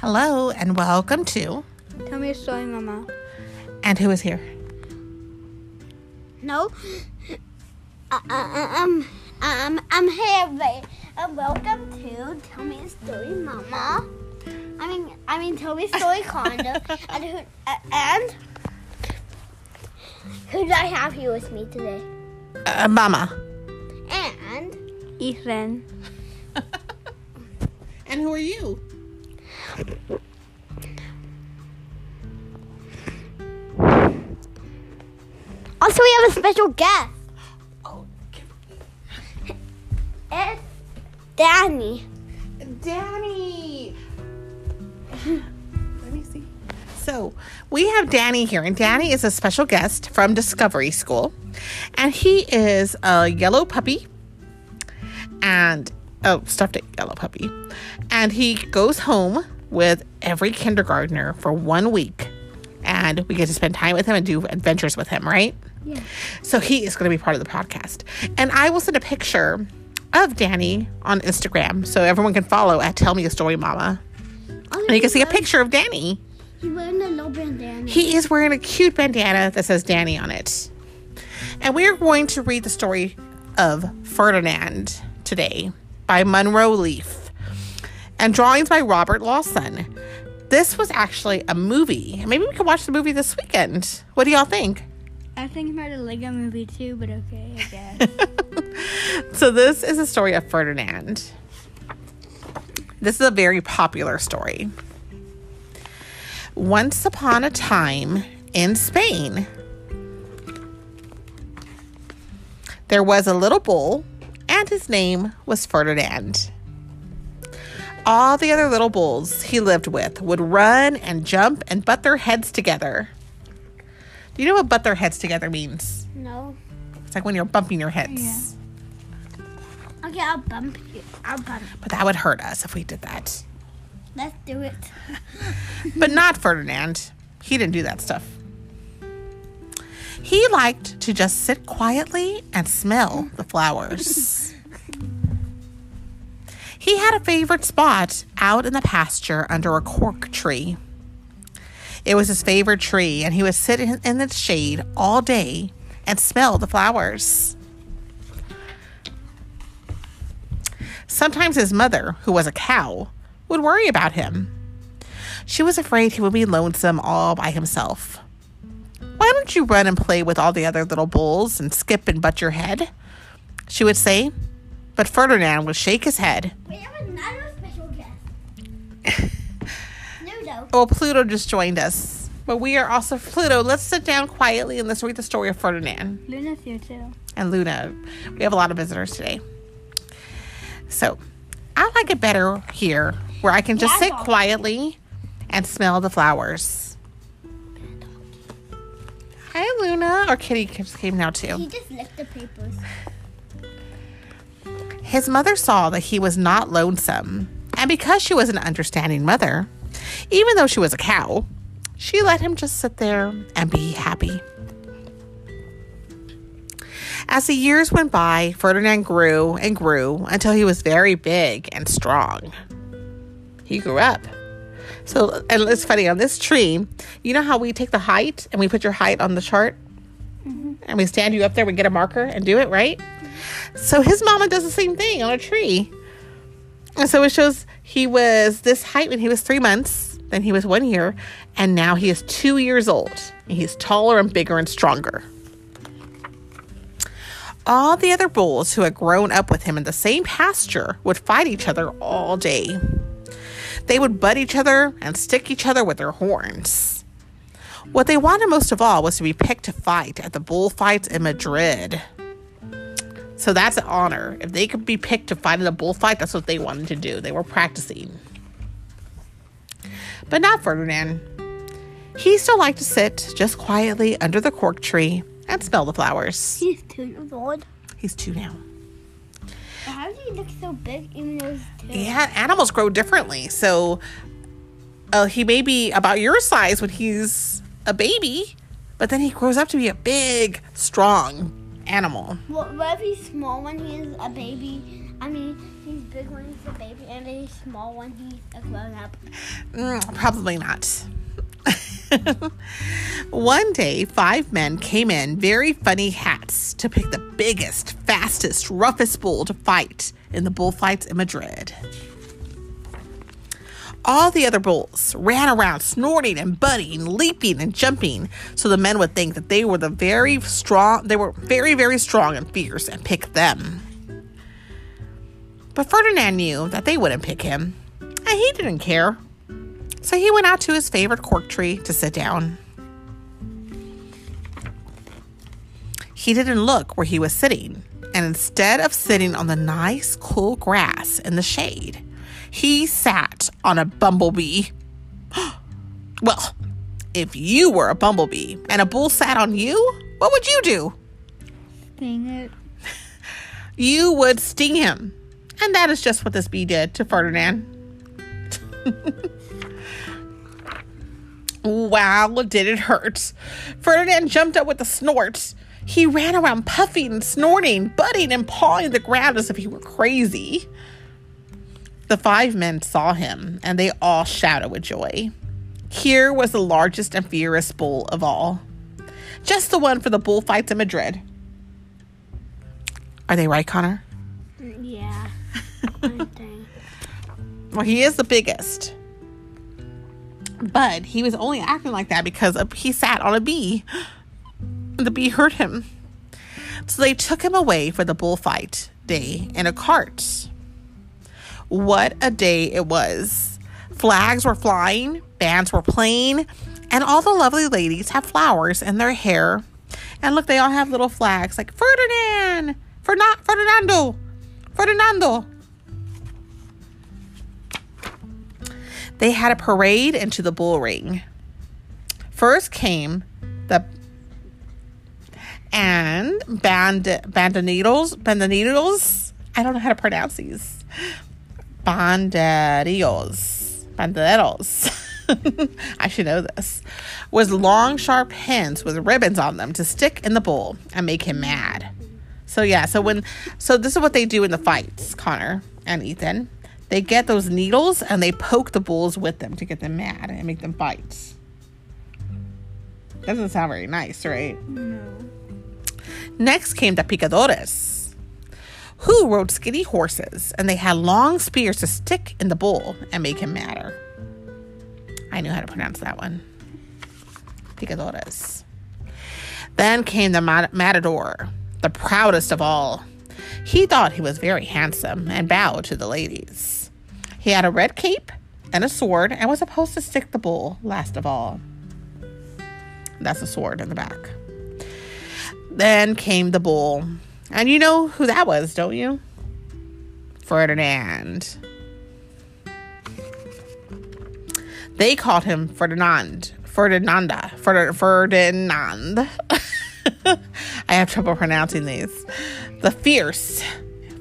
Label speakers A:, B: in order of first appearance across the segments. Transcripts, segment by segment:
A: Hello and welcome to.
B: Tell me a story, Mama.
A: And who is here?
B: No. Uh, uh, um, um, I'm here. But, uh, welcome to Tell Me a Story, Mama. I mean, I mean, Tell Me a Story, kinda. and who, uh, and who do I have here with me today?
A: Uh, Mama.
B: And Ethan.
A: And who are you?
B: Also, we have a special guest.
A: Oh,
B: It's Danny.
A: Danny. Let me see. So, we have Danny here, and Danny is a special guest from Discovery School. And he is a yellow puppy and oh, stuffed yellow puppy. And he goes home with every kindergartner for one week. And we get to spend time with him and do adventures with him, right?
B: Yeah.
A: So he is going to be part of the podcast. And I will send a picture of Danny on Instagram so everyone can follow at Tell Me a Story Mama. Oh, and you can see a picture of Danny.
B: He's wearing a little bandana.
A: He is wearing a cute bandana that says Danny on it. And we are going to read the story of Ferdinand today by Munro Leaf and drawings by Robert Lawson. This was actually a movie. Maybe we could watch the movie this weekend. What do y'all think?
B: I think about a Lego movie too, but okay, I guess.
A: so this is a story of Ferdinand. This is a very popular story. Once upon a time in Spain, there was a little bull, and his name was Ferdinand. All the other little bulls he lived with would run and jump and butt their heads together. Do you know what butt their heads together means?
B: no.
A: It's like when you're bumping your heads. Yeah.
B: Okay, I'll bump you. I'll bump.
A: But that would hurt us if we did that.
B: Let's do it.
A: But not Ferdinand. He didn't do that stuff. He liked to just sit quietly and smell the flowers. he had a favorite spot out in the pasture under a cork tree. It was his favorite tree, and he would sit in, its shade all day and smell the flowers. Sometimes his mother, who was a cow, would worry about him. She was afraid he would be lonesome all by himself. Why don't you run and play with all the other little bulls and skip and butt your head? She would say. But Ferdinand would shake his head.
B: We have another special guest. Nudo.
A: Oh, Pluto just joined us. But we are also Pluto. Let's sit down quietly and let's read the story of Ferdinand
B: Luna's here too.
A: and Luna. We have a lot of visitors today. So I like it better here where I can just
B: Yeah,
A: sit quietly and smell the flowers. Hi, Luna. Our kitty just came now, too.
B: He just licked the papers.
A: His mother saw that he was not lonesome, and because she was an understanding mother, even though she was a cow, she let him just sit there and be happy. As the years went by, Ferdinand grew and grew until he was very big and strong. He grew up. So, and it's funny on this tree, you know how we take the height and we put your height on the chart? Mm-hmm. And we stand you up there, we get a marker and do it, right? So his mama does the same thing on a tree. And so it shows he was this height when he was three months, then he was one year, and now he is two years old. And he's taller and bigger and stronger. All the other bulls who had grown up with him in the same pasture would fight each other all day. They would butt each other and stick each other with their horns. What they wanted most of all was to be picked to fight at the bullfights in Madrid. So that's an honor. If they could be picked to fight in a bullfight, that's what they wanted to do. They were practicing. But not Ferdinand. He still liked to sit just quietly under the cork tree and smell the flowers.
B: He's two years old.
A: He's two now.
B: How does he look so big even though he's two?
A: Yeah, animals grow differently. So uh, he may be about your size when he's a baby, but then he grows up to be a big, strong animal.
B: What, what if he's small when he's a baby I mean, he's big when he's a baby, and he's small when he's a grown up.
A: Mm, probably not. One day, five men came in very funny hats to pick the biggest, fastest, roughest bull to fight in the bullfights in Madrid. All the other bulls ran around snorting and butting, leaping and jumping, so the men would think that they were the very strong, they were very, very strong and fierce and pick them. But Ferdinand knew that they wouldn't pick him, and he didn't care. So he went out to his favorite cork tree to sit down. He didn't look where he was sitting, and instead of sitting on the nice, cool grass in the shade, he sat on a bumblebee. well, if you were a bumblebee and a bull sat on you, what would you do?
B: Sting it.
A: You would sting him. And that is just what this bee did to Ferdinand. wow, did it hurt? Ferdinand jumped up with a snort. He ran around puffing and snorting, butting and pawing the ground as if he were crazy. The five men saw him, and they all shouted with joy. Here was the largest and fiercest bull of all. Just the one for the bullfights in Madrid. Are they right, Connor?
B: Yeah.
A: Well, he is the biggest. But he was only acting like that because he sat on a bee. And the bee hurt him. So they took him away for the bullfight day in a cart. What a day it was. Flags were flying, bands were playing, and all the lovely ladies had flowers in their hair. And look, they all have little flags like Ferdinand, Ferna- Ferdinando, Ferdinando. They had a parade into the bull ring. First came the and band bandanitos bandanitos. I don't know how to pronounce these. Banderillos. Banderos. I should know this. Was long, sharp pins with ribbons on them to stick in the bull and make him mad. So yeah, so when so this is what they do in the fights, Connor and Ethan. They get those needles and they poke the bulls with them to get them mad and make them fight. Doesn't sound very nice, right?
B: No.
A: Next came the picadores, who rode skinny horses, and they had long spears to stick in the bull and make him madder. I knew how to pronounce that one. Picadores. Then came the mat- matador, the proudest of all. He thought he was very handsome and bowed to the ladies. He had a red cape and a sword and was supposed to stick the bull last of all. That's a sword in the back. Then came the bull. And you know who that was, don't you? Ferdinand. They called him Ferdinand. Ferdinanda. Fer- Ferdinand. I have trouble pronouncing these. The Fierce.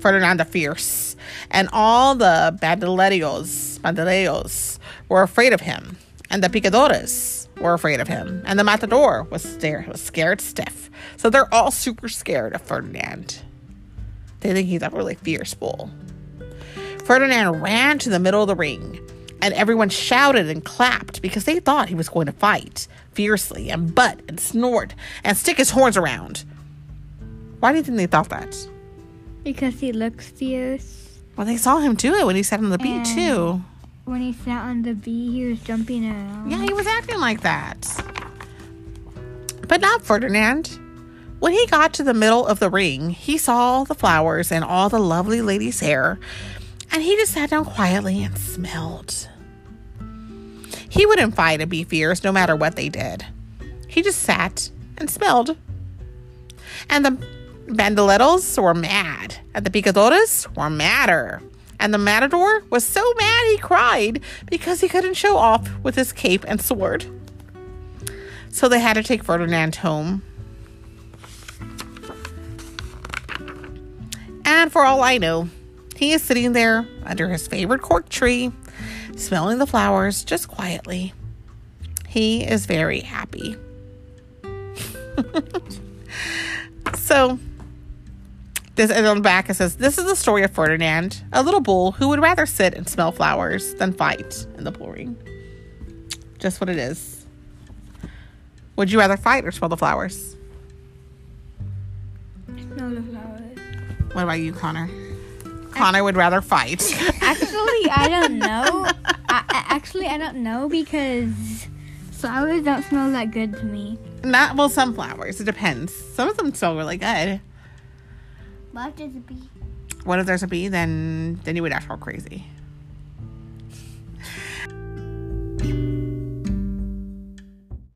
A: Ferdinand the Fierce. And all the bandoleros, bandoleros were afraid of him. And the picadores were afraid of him. And the matador was, stare, was scared stiff. So they're all super scared of Ferdinand. They think he's a really fierce bull. Ferdinand ran to the middle of the ring, and everyone shouted and clapped because they thought he was going to fight fiercely and butt and snort and stick his horns around. Why do you think they thought that?
B: Because he looks fierce.
A: Well, they saw him do it when he sat on the beat,
B: And-
A: too.
B: When he sat on the bee, he was jumping around.
A: Yeah, he was acting like that. But not Ferdinand. When he got to the middle of the ring, he saw the flowers and all the lovely lady's hair, and he just sat down quietly and smelled. He wouldn't fight and be fierce no matter what they did. He just sat and smelled. And the bandoleros were mad, and the picadores were madder. And the matador was so mad he cried because he couldn't show off with his cape and sword. So they had to take Ferdinand home. And for all I know, he is sitting there under his favorite cork tree, smelling the flowers just quietly. He is very happy. so, This and on the back it says, "This is the story of Ferdinand, a little bull who would rather sit and smell flowers than fight in the bull ring." Just what it is. Would you rather fight or smell the flowers?
C: Smell the flowers.
A: What about you, Connor? Connor would rather fight.
C: Actually, I don't know. I, I, actually, I don't know because flowers don't smell that good to me.
A: Not well, some flowers. It depends. Some of them smell really good.
B: What does it be?
A: What if there's a bee? Then then you would act all crazy.